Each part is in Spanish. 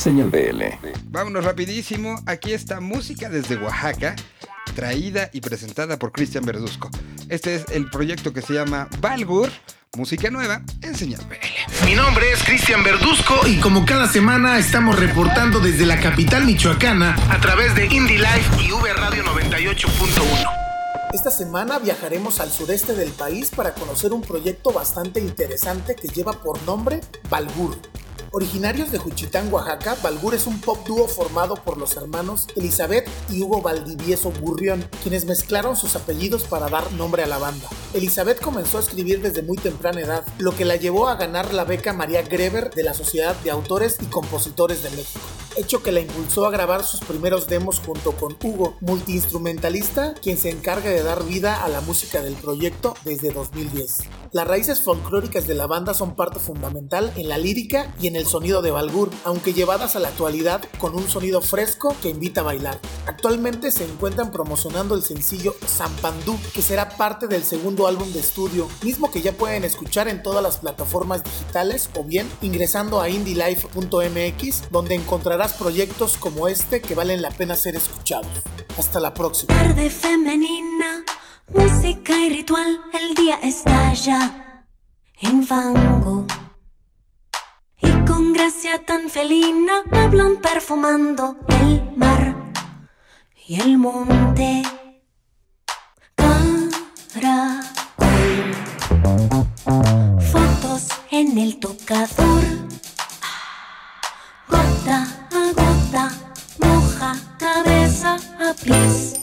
Señal BL. Vámonos rapidísimo. Aquí está música desde Oaxaca, traída y presentada por Cristian Verduzco. Este es el proyecto que se llama Valgur, música nueva en Señal BL. Mi nombre es Cristian Verduzco y como cada semana estamos reportando desde la capital michoacana a través de Indie Life y V Radio 98.1. Esta semana viajaremos al sureste del país para conocer un proyecto bastante interesante que lleva por nombre Valgur. Originarios de Juchitán, Oaxaca, Balgur es un pop dúo formado por los hermanos Elizabeth y Hugo Valdivieso Burrión, quienes mezclaron sus apellidos para dar nombre a la banda. Elizabeth comenzó a escribir desde muy temprana edad, lo que la llevó a ganar la beca María Greber de la Sociedad de Autores y Compositores de México, hecho que la impulsó a grabar sus primeros demos junto con Hugo, multiinstrumentalista, quien se encarga de dar vida a la música del proyecto desde 2010. Las raíces folclóricas de la banda son parte fundamental en la lírica y en el sonido de Balgur, aunque llevadas a la actualidad con un sonido fresco que invita a bailar. Actualmente se encuentran promocionando el sencillo Zampandú, que será parte del segundo álbum de estudio, mismo que ya pueden escuchar en todas las plataformas digitales o bien ingresando a indielife.mx, donde encontrarás proyectos como este que valen la pena ser escuchados. Hasta la próxima. Tarde femenina, música y ritual, el día está ya en fango. Y con gracia tan felina hablan perfumando el mar y el monte. Caracol. Fotos en el tocador. Gota a gota, moja cabeza a pies.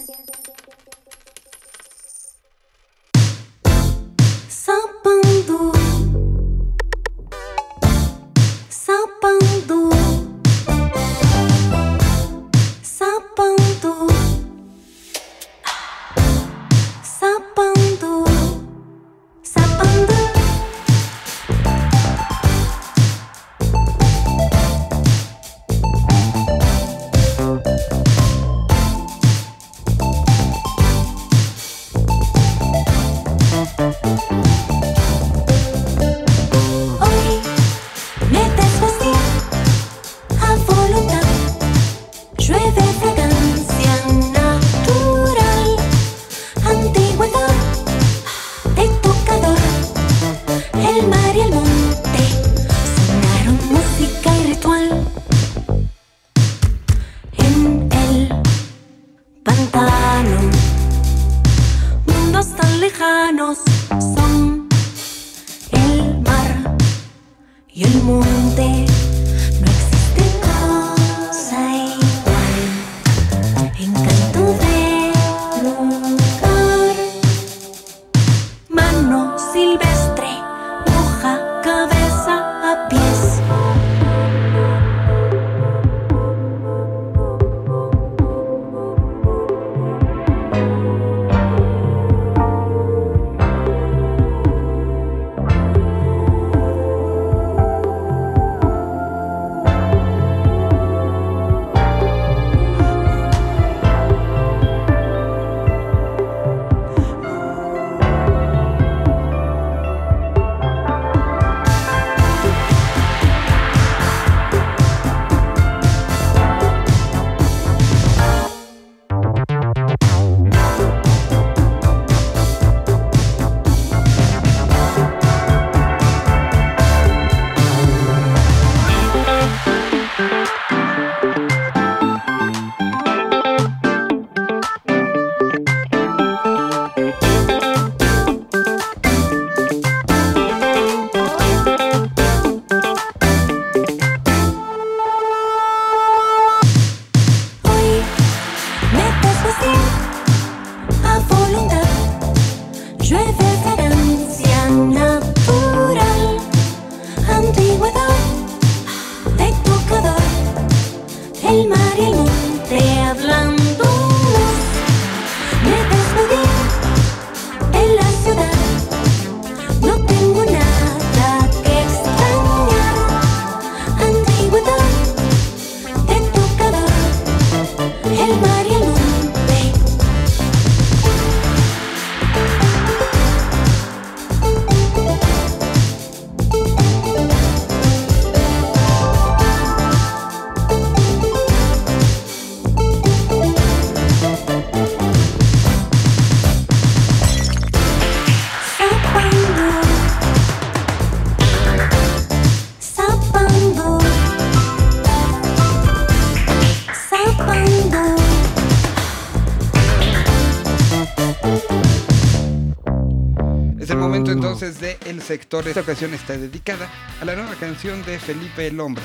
Voces de El Sector. Esta ocasión está dedicada a la nueva canción de Felipe el Hombre.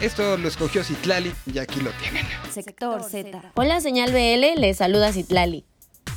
Esto lo escogió Citlali y aquí lo tienen. Sector Z. Hola, señal BL, les saluda Citlali.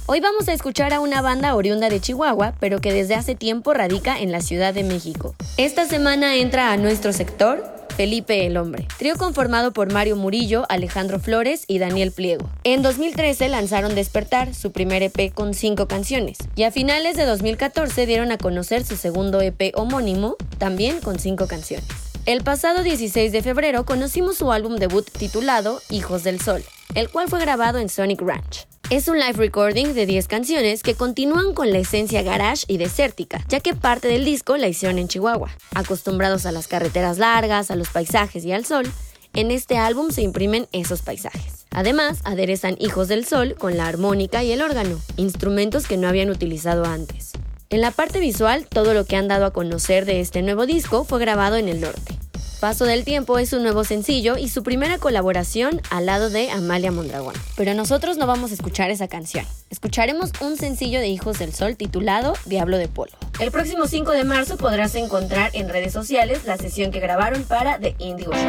Hoy vamos a escuchar a una banda oriunda de Chihuahua, pero que desde hace tiempo radica en la Ciudad de México. Esta semana entra a nuestro sector Felipe el Hombre, trío conformado por Mario Murillo, Alejandro Flores y Daniel Pliego. En 2013 lanzaron Despertar, su primer EP con cinco canciones, y a finales de 2014 dieron a conocer su segundo EP homónimo, también con cinco canciones. El pasado 16 de febrero conocimos su álbum debut titulado Hijos del Sol, el cual fue grabado en Sonic Ranch. Es un live recording de 10 canciones que continúan con la esencia garage y desértica, ya que parte del disco la hicieron en Chihuahua. Acostumbrados a las carreteras largas, a los paisajes y al sol, en este álbum se imprimen esos paisajes. Además, aderezan Hijos del Sol con la armónica y el órgano, instrumentos que no habían utilizado antes. En la parte visual, todo lo que han dado a conocer de este nuevo disco fue grabado en el norte. Paso del Tiempo es su nuevo sencillo y su primera colaboración al lado de Amalia Mondragón. Pero nosotros no vamos a escuchar esa canción. Escucharemos un sencillo de Hijos del Sol titulado Diablo de Polo. El próximo 5 de marzo podrás encontrar en redes sociales la sesión que grabaron para The Indigo Show.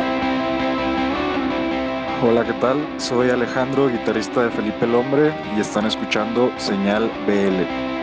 Hola, ¿qué tal? Soy Alejandro, guitarrista de Felipe el Hombre y están escuchando Señal BL.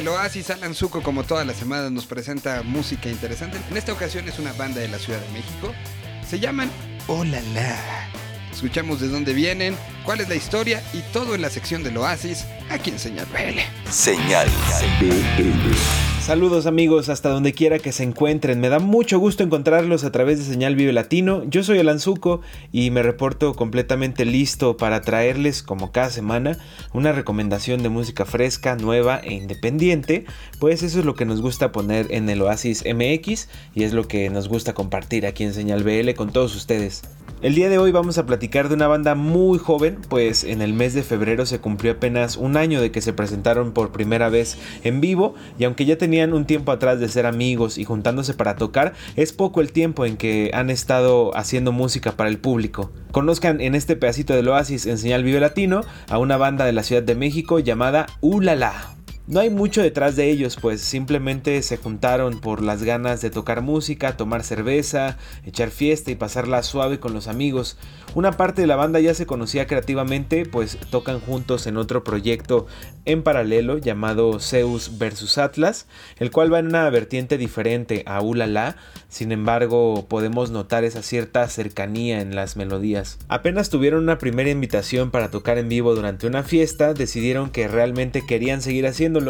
Del Oasis. Alan Zuko, como todas las semanas, nos presenta música interesante. En esta ocasión es una banda de la Ciudad de México. Se llaman Hola La. Escuchamos de dónde vienen, cuál es la historia y todo en la sección del Oasis aquí en Señal BL. Señal BL. Saludos amigos hasta donde quiera que se encuentren. Me da mucho gusto encontrarlos a través de Señal Vive Latino. Yo soy Alan Zuko y me reporto completamente listo para traerles como cada semana una recomendación de música fresca, nueva e independiente. Pues eso es lo que nos gusta poner en el Oasis MX y es lo que nos gusta compartir aquí en Señal BL con todos ustedes. El día de hoy vamos a platicar de una banda muy joven, pues en el mes de febrero se cumplió apenas un año de que se presentaron por primera vez en vivo y aunque ya tenían un tiempo atrás de ser amigos y juntándose para tocar, es poco el tiempo en que han estado haciendo música para el público. Conozcan en este pedacito del oasis en Señal Vive Latino a una banda de la Ciudad de México llamada Ulala. No hay mucho detrás de ellos, pues simplemente se juntaron por las ganas de tocar música, tomar cerveza, echar fiesta y pasarla suave con los amigos. Una parte de la banda ya se conocía creativamente, pues tocan juntos en otro proyecto en paralelo llamado Zeus vs Atlas, el cual va en una vertiente diferente a Ulala, sin embargo podemos notar esa cierta cercanía en las melodías. Apenas tuvieron una primera invitación para tocar en vivo durante una fiesta, decidieron que realmente querían seguir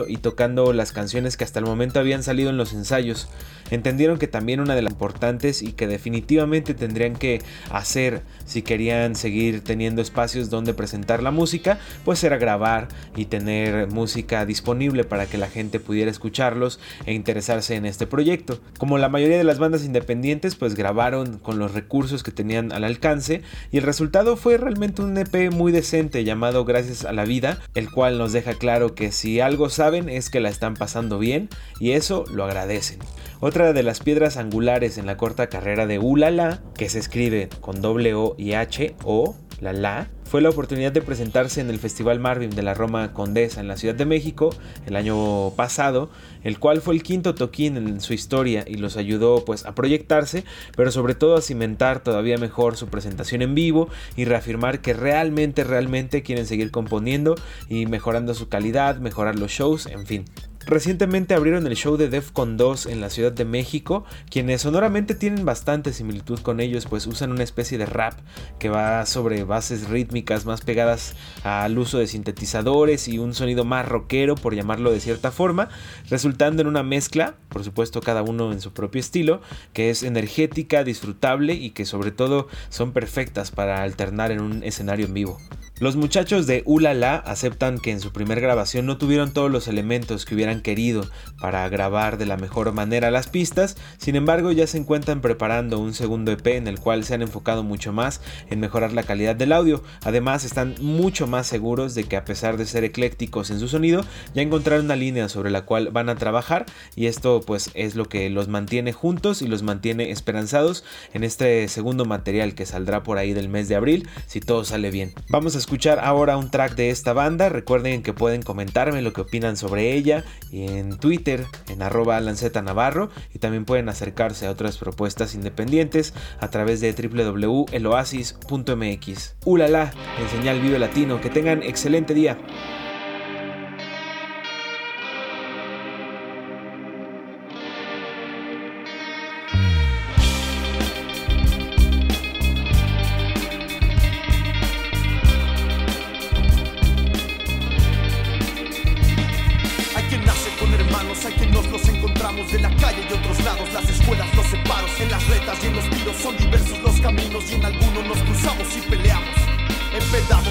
y tocando las canciones que hasta el momento habían salido en los ensayos. Entendieron que también una de las importantes y que definitivamente tendrían que hacer si querían seguir teniendo espacios donde presentar la música, pues era grabar y tener música disponible para que la gente pudiera escucharlos e interesarse en este proyecto. Como la mayoría de las bandas independientes, pues grabaron con los recursos que tenían al alcance y el resultado fue realmente un EP muy decente llamado Gracias a la Vida, el cual nos deja claro que si algo saben es que la están pasando bien y eso lo agradecen. Otra de las piedras angulares en la corta carrera de Ulala, que se escribe con doble O y H o la la, fue la oportunidad de presentarse en el Festival Marvin de la Roma Condesa en la Ciudad de México el año pasado, el cual fue el quinto toquín en su historia y los ayudó pues a proyectarse, pero sobre todo a cimentar todavía mejor su presentación en vivo y reafirmar que realmente realmente quieren seguir componiendo y mejorando su calidad, mejorar los shows, en fin. Recientemente abrieron el show de Defcon 2 en la Ciudad de México, quienes sonoramente tienen bastante similitud con ellos, pues usan una especie de rap que va sobre bases rítmicas más pegadas al uso de sintetizadores y un sonido más rockero, por llamarlo de cierta forma, resultando en una mezcla, por supuesto cada uno en su propio estilo, que es energética, disfrutable y que sobre todo son perfectas para alternar en un escenario en vivo. Los muchachos de Ulala aceptan que en su primer grabación no tuvieron todos los elementos que hubieran querido para grabar de la mejor manera las pistas, sin embargo ya se encuentran preparando un segundo EP en el cual se han enfocado mucho más en mejorar la calidad del audio, además están mucho más seguros de que a pesar de ser eclécticos en su sonido, ya encontraron una línea sobre la cual van a trabajar. Y esto pues es lo que los mantiene juntos y los mantiene esperanzados en este segundo material que saldrá por ahí del mes de abril si todo sale bien. Vamos a escuchar ahora un track de esta banda. Recuerden que pueden comentarme lo que opinan sobre ella en Twitter, en arroba lanceta navarro, y también pueden acercarse a otras propuestas independientes a través de www.eloasis.mx. ¡Ulala! En señal Vive Latino. Que tengan excelente día.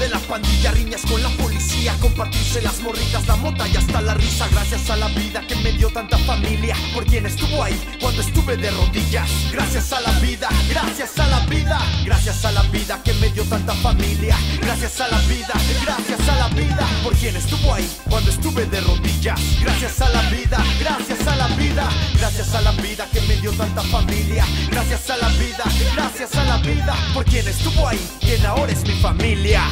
de la pandilla, riñas con la policía, compartirse las morritas, la mota y hasta la risa. Gracias a la vida que me dio tanta familia, por quien estuvo ahí cuando estuve de rodillas. Gracias a la vida, gracias a la vida, gracias a la vida que me dio tanta familia. Gracias a la vida, gracias a la vida, por quien estuvo ahí cuando estuve de rodillas. Gracias a la vida, gracias a la vida, gracias a la vida que me dio tanta familia. Gracias a la vida, gracias a la vida, por quien estuvo ahí, quien ahora es mi familia.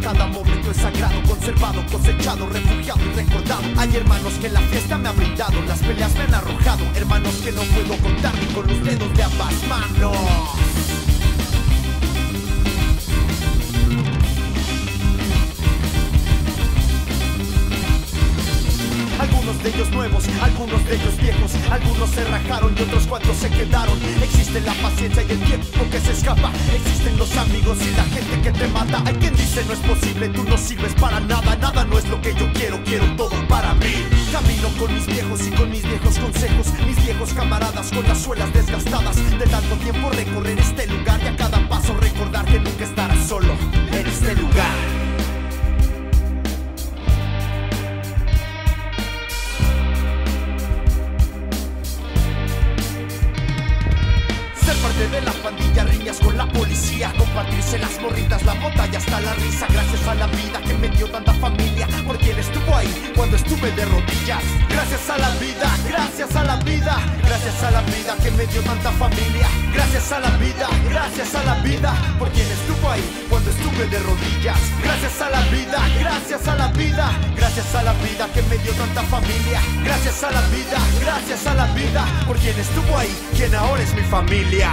Cada momento es sagrado, conservado, cosechado, refugiado y recordado. Hay hermanos que la fiesta me ha brindado, las peleas me han arrojado, hermanos que no puedo contar ni con los dedos de ambas manos. Nuevos, algunos de ellos viejos, algunos se rajaron y otros cuantos se quedaron. Existe la paciencia y el tiempo que se escapa, existen los amigos y la gente que te mata. Hay quien dice no es posible, tú no sirves para nada, nada no es lo que yo quiero, quiero todo para mí. Camino con mis viejos y con mis viejos consejos, mis viejos camaradas con las suelas desgastadas de tanto tiempo recorrer este lugar y a cada paso recordar que nunca estarás solo en este lugar. Parte de la pandilla, riñas con la policía, compartirse las morritas, la mota y hasta la risa. Gracias a la vida que me dio tanta familia, por quien estuvo ahí cuando estuve de rodillas. Gracias a la vida, gracias a la vida, gracias a la vida que Gracias a la vida, gracias a la vida, por quien estuvo ahí cuando estuve de rodillas. Gracias a la vida, gracias a la vida, gracias a la vida que me dio tanta familia. Gracias a la vida, gracias a la vida, por quien estuvo ahí, quien ahora es mi familia.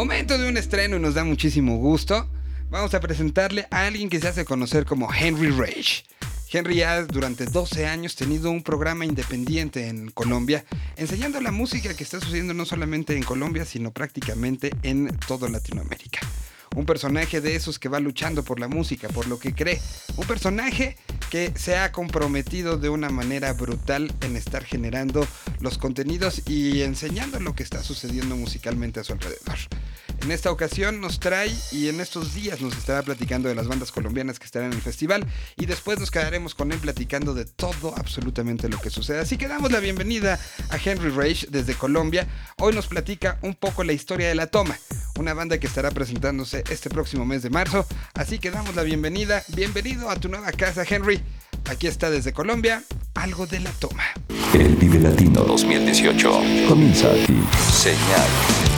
Momento de un estreno y nos da muchísimo gusto. Vamos a presentarle a alguien que se hace conocer como Henry Rage. Henry ha durante 12 años tenido un programa independiente en Colombia, enseñando la música que está sucediendo no solamente en Colombia, sino prácticamente en toda Latinoamérica. Un personaje de esos que va luchando por la música, por lo que cree. Un personaje que se ha comprometido de una manera brutal en estar generando los contenidos y enseñando lo que está sucediendo musicalmente a su alrededor. En esta ocasión nos trae y en estos días nos estará platicando de las bandas colombianas que estarán en el festival y después nos quedaremos con él platicando de todo absolutamente lo que sucede. Así que damos la bienvenida a Henry Rage desde Colombia. Hoy nos platica un poco la historia de La Toma, una banda que estará presentándose este próximo mes de marzo. Así que damos la bienvenida. Bienvenido a tu nueva casa, Henry. Aquí está desde Colombia, algo de La Toma. El Vive Latino 2018 comienza aquí. Señal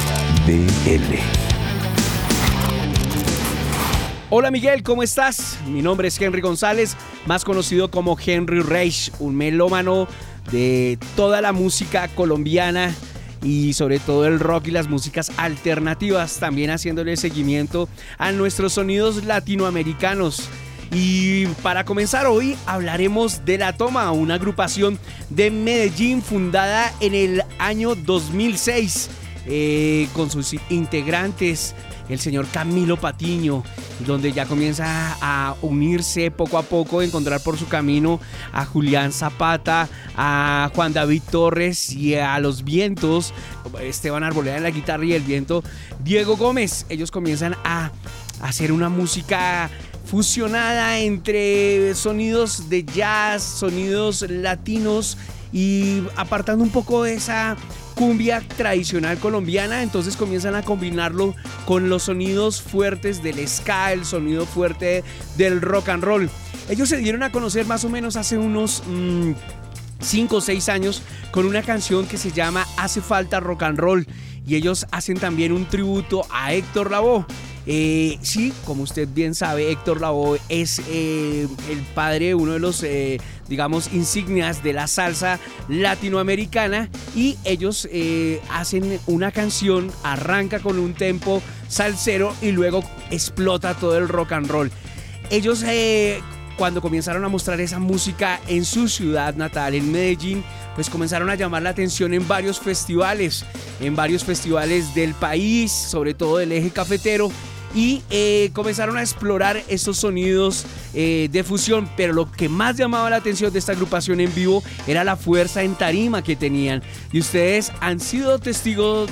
Hola Miguel, ¿cómo estás? Mi nombre es Henry González, más conocido como Henry Rage, un melómano de toda la música colombiana y sobre todo el rock y las músicas alternativas, también haciéndole seguimiento a nuestros sonidos latinoamericanos. Y para comenzar hoy hablaremos de La Toma, una agrupación de Medellín fundada en el año 2006 eh, con sus integrantes el señor Camilo Patiño, donde ya comienza a unirse poco a poco, encontrar por su camino a Julián Zapata, a Juan David Torres y a los vientos, Esteban Arboleda en la guitarra y el viento, Diego Gómez. Ellos comienzan a hacer una música fusionada entre sonidos de jazz, sonidos latinos y apartando un poco esa cumbia tradicional colombiana, entonces comienzan a combinarlo con los sonidos fuertes del ska, el sonido fuerte del rock and roll. Ellos se dieron a conocer más o menos hace unos 5 o 6 años con una canción que se llama Hace falta rock and roll y ellos hacen también un tributo a Héctor Lavoe. Eh, sí, como usted bien sabe, Héctor Lavoe es eh, el padre, uno de los, eh, digamos, insignias de la salsa latinoamericana y ellos eh, hacen una canción, arranca con un tempo salsero y luego explota todo el rock and roll. Ellos eh, cuando comenzaron a mostrar esa música en su ciudad natal, en Medellín, pues comenzaron a llamar la atención en varios festivales, en varios festivales del país, sobre todo del eje cafetero, y eh, comenzaron a explorar estos sonidos eh, de fusión, pero lo que más llamaba la atención de esta agrupación en vivo era la fuerza en tarima que tenían. Y ustedes han sido testigos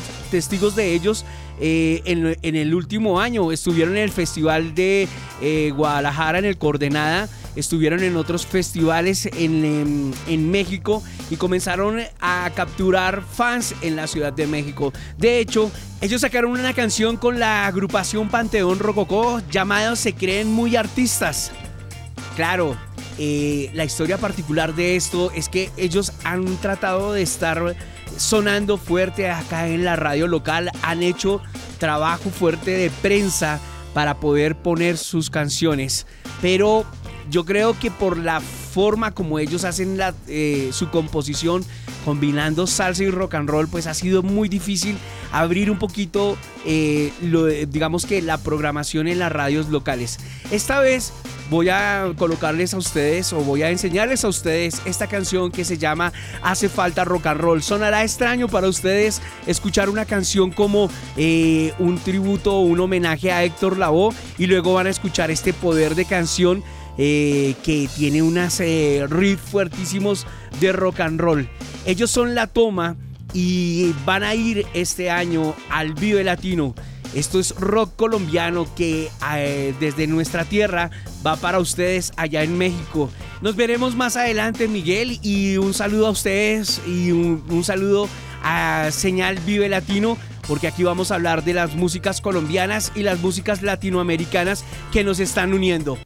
de ellos eh, en, el último año. Estuvieron en el Festival de eh, Guadalajara, en el Coordenada. Estuvieron en otros festivales en, en, en, México y comenzaron a capturar fans en la Ciudad de México. De hecho, ellos sacaron una canción con la agrupación Panteón Rococó llamada Se creen muy artistas. Claro, eh, la historia particular de esto es que ellos han tratado de estar sonando fuerte acá en la radio local, han hecho trabajo fuerte de prensa para poder poner sus canciones, pero yo creo que por la forma como ellos hacen la, eh, su composición, combinando salsa y rock and roll, pues ha sido muy difícil abrir un poquito, eh, digamos que la programación en las radios locales. Esta vez voy a colocarles a ustedes o voy a enseñarles a ustedes esta canción que se llama Hace falta rock and roll. Sonará extraño para ustedes escuchar una canción como eh, un tributo o un homenaje a Héctor Lavoe y luego van a escuchar este poder de canción eh, que tiene unas eh, riffs fuertísimos de rock and roll. Ellos son La Toma y van a ir este año al Vive Latino. Esto es rock colombiano que eh, desde nuestra tierra va para ustedes allá en México. Nos veremos más adelante, Miguel, y un saludo a ustedes y un, un saludo a Señal Vive Latino, porque aquí vamos a hablar de las músicas colombianas y las músicas latinoamericanas que nos están uniendo.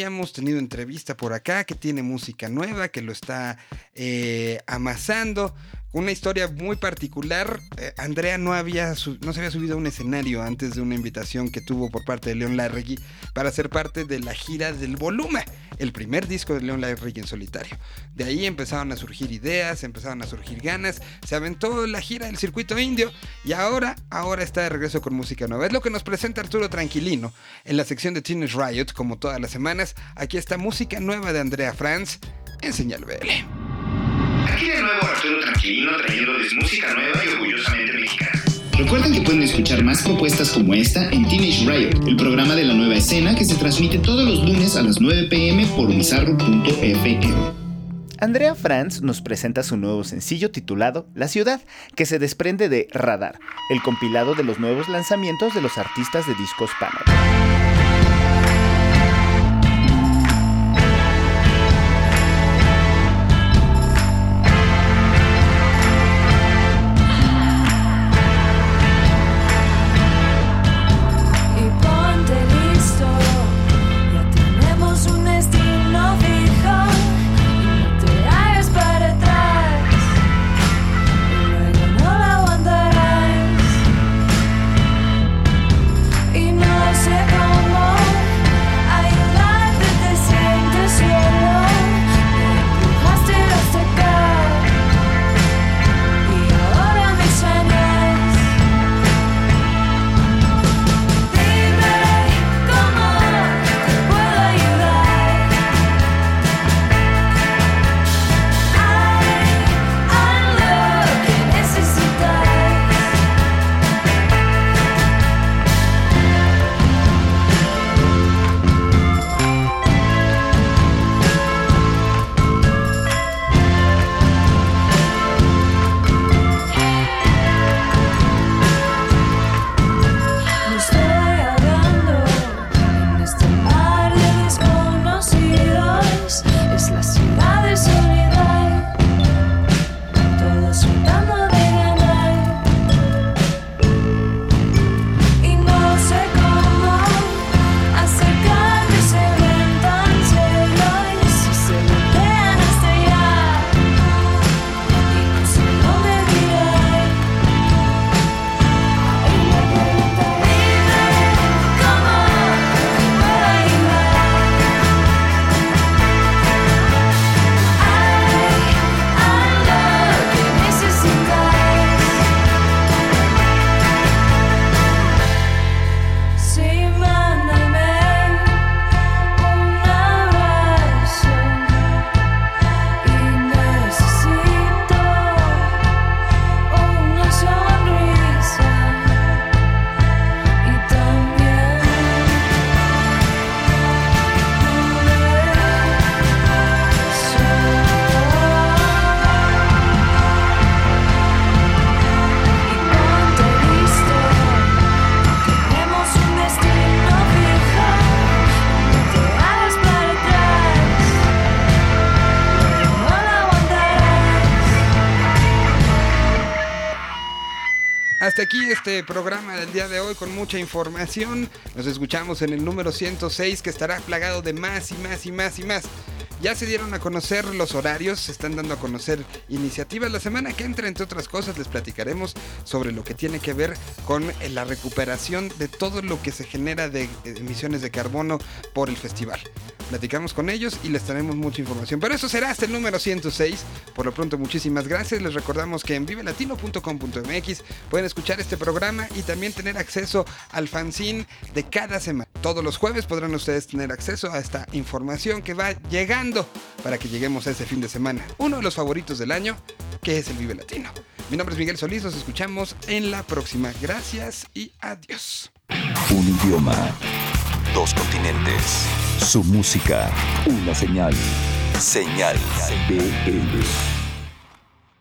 Habíamos tenido entrevista por acá, que tiene música nueva, que lo está eh, amasando. Una historia muy particular. Eh, Andrea no, había no se había subido a un escenario antes de una invitación que tuvo por parte de León Larregui para ser parte de la gira del Volumen, el primer disco de León Larregui en solitario. De ahí empezaron a surgir ideas, empezaron a surgir ganas, se aventó la gira del circuito indio y ahora, ahora está de regreso con música nueva. Es lo que nos presenta Arturo Tranquilino en la sección de Teenage Riot, como todas las semanas. Aquí está música nueva de Andrea Franz en Señal BL. Aquí de nuevo Arturo Tranquilino trayéndoles música nueva y orgullosamente mexicana. Recuerden que pueden escuchar más propuestas como esta en Teenage Riot, el programa de la nueva escena que se transmite todos los lunes a las 9 pm por bizarro.fm. Andrea Franz nos presenta su nuevo sencillo titulado La Ciudad, que se desprende de Radar, el compilado de los nuevos lanzamientos de los artistas de discos Panel. Este programa del día de hoy con mucha información. Nos escuchamos en el número 106 que estará plagado de más y más y más y más. Ya se dieron a conocer los horarios, se están dando a conocer iniciativas. La semana que entra, entre otras cosas, les platicaremos sobre lo que tiene que ver con eh, la recuperación de todo lo que se genera de emisiones de carbono por el festival. Platicamos con ellos y les traemos mucha información. Pero eso será hasta el número 106. Por lo pronto, muchísimas gracias. Les recordamos que en vivelatino.com.mx pueden escuchar este programa y también tener acceso al fanzine de cada semana. Todos los jueves podrán ustedes tener acceso a esta información que va llegando para que lleguemos a ese fin de semana. Uno de los favoritos del año, que es el Vive Latino. Mi nombre es Miguel Solís, nos escuchamos en la próxima. Gracias y adiós. Un idioma, dos continentes, su música, una señal. Señal BL.